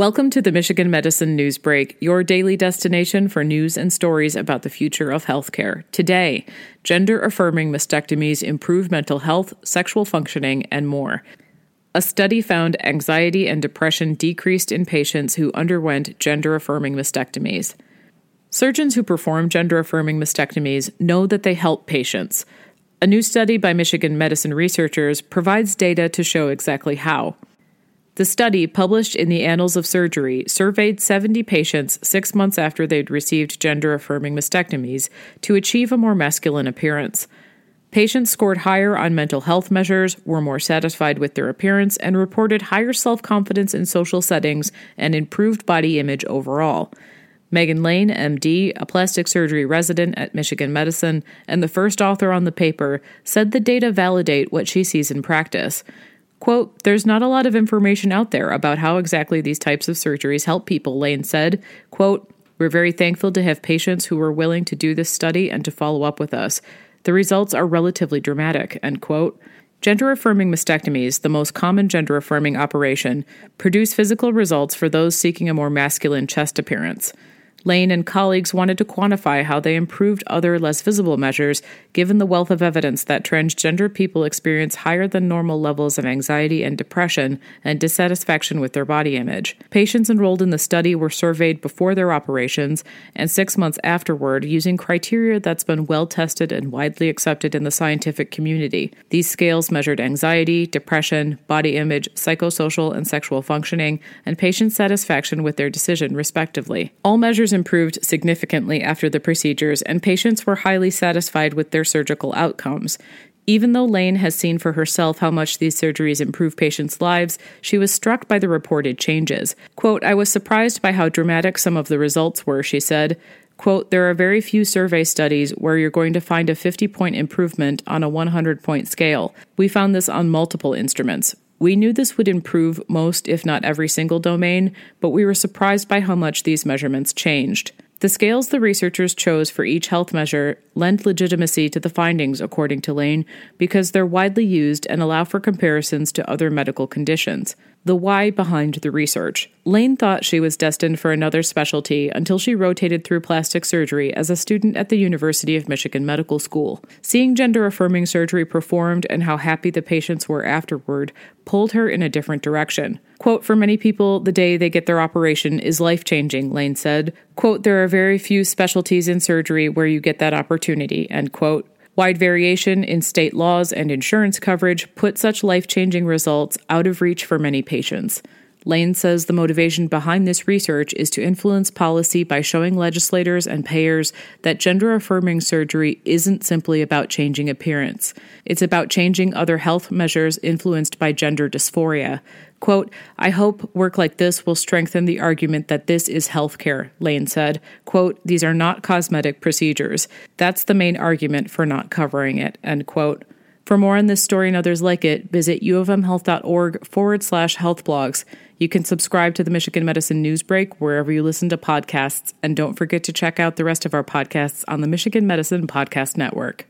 Welcome to the Michigan Medicine News Break, your daily destination for news and stories about the future of healthcare. Today, gender affirming mastectomies improve mental health, sexual functioning, and more. A study found anxiety and depression decreased in patients who underwent gender affirming mastectomies. Surgeons who perform gender affirming mastectomies know that they help patients. A new study by Michigan medicine researchers provides data to show exactly how. The study, published in the Annals of Surgery, surveyed 70 patients six months after they'd received gender affirming mastectomies to achieve a more masculine appearance. Patients scored higher on mental health measures, were more satisfied with their appearance, and reported higher self confidence in social settings and improved body image overall. Megan Lane, MD, a plastic surgery resident at Michigan Medicine and the first author on the paper, said the data validate what she sees in practice. Quote, There's not a lot of information out there about how exactly these types of surgeries help people, Lane said. Quote, We're very thankful to have patients who were willing to do this study and to follow up with us. The results are relatively dramatic, end quote. Gender affirming mastectomies, the most common gender affirming operation, produce physical results for those seeking a more masculine chest appearance. Lane and colleagues wanted to quantify how they improved other less visible measures, given the wealth of evidence that transgender people experience higher than normal levels of anxiety and depression and dissatisfaction with their body image. Patients enrolled in the study were surveyed before their operations and six months afterward using criteria that's been well tested and widely accepted in the scientific community. These scales measured anxiety, depression, body image, psychosocial and sexual functioning, and patient satisfaction with their decision, respectively. All measures improved significantly after the procedures, and patients were highly satisfied with their surgical outcomes. Even though Lane has seen for herself how much these surgeries improve patients' lives, she was struck by the reported changes. Quote, I was surprised by how dramatic some of the results were, she said. Quote, there are very few survey studies where you're going to find a 50 point improvement on a 100 point scale. We found this on multiple instruments. We knew this would improve most, if not every single domain, but we were surprised by how much these measurements changed. The scales the researchers chose for each health measure lend legitimacy to the findings, according to Lane, because they're widely used and allow for comparisons to other medical conditions the why behind the research. Lane thought she was destined for another specialty until she rotated through plastic surgery as a student at the University of Michigan Medical School. Seeing gender affirming surgery performed and how happy the patients were afterward pulled her in a different direction. Quote, for many people, the day they get their operation is life changing, Lane said. Quote, there are very few specialties in surgery where you get that opportunity, end quote. Wide variation in state laws and insurance coverage put such life changing results out of reach for many patients. Lane says the motivation behind this research is to influence policy by showing legislators and payers that gender affirming surgery isn't simply about changing appearance. It's about changing other health measures influenced by gender dysphoria. Quote, I hope work like this will strengthen the argument that this is healthcare, Lane said. Quote, these are not cosmetic procedures. That's the main argument for not covering it, end quote. For more on this story and others like it, visit uofmhealth.org forward slash health blogs. You can subscribe to the Michigan Medicine Newsbreak wherever you listen to podcasts, and don't forget to check out the rest of our podcasts on the Michigan Medicine Podcast Network.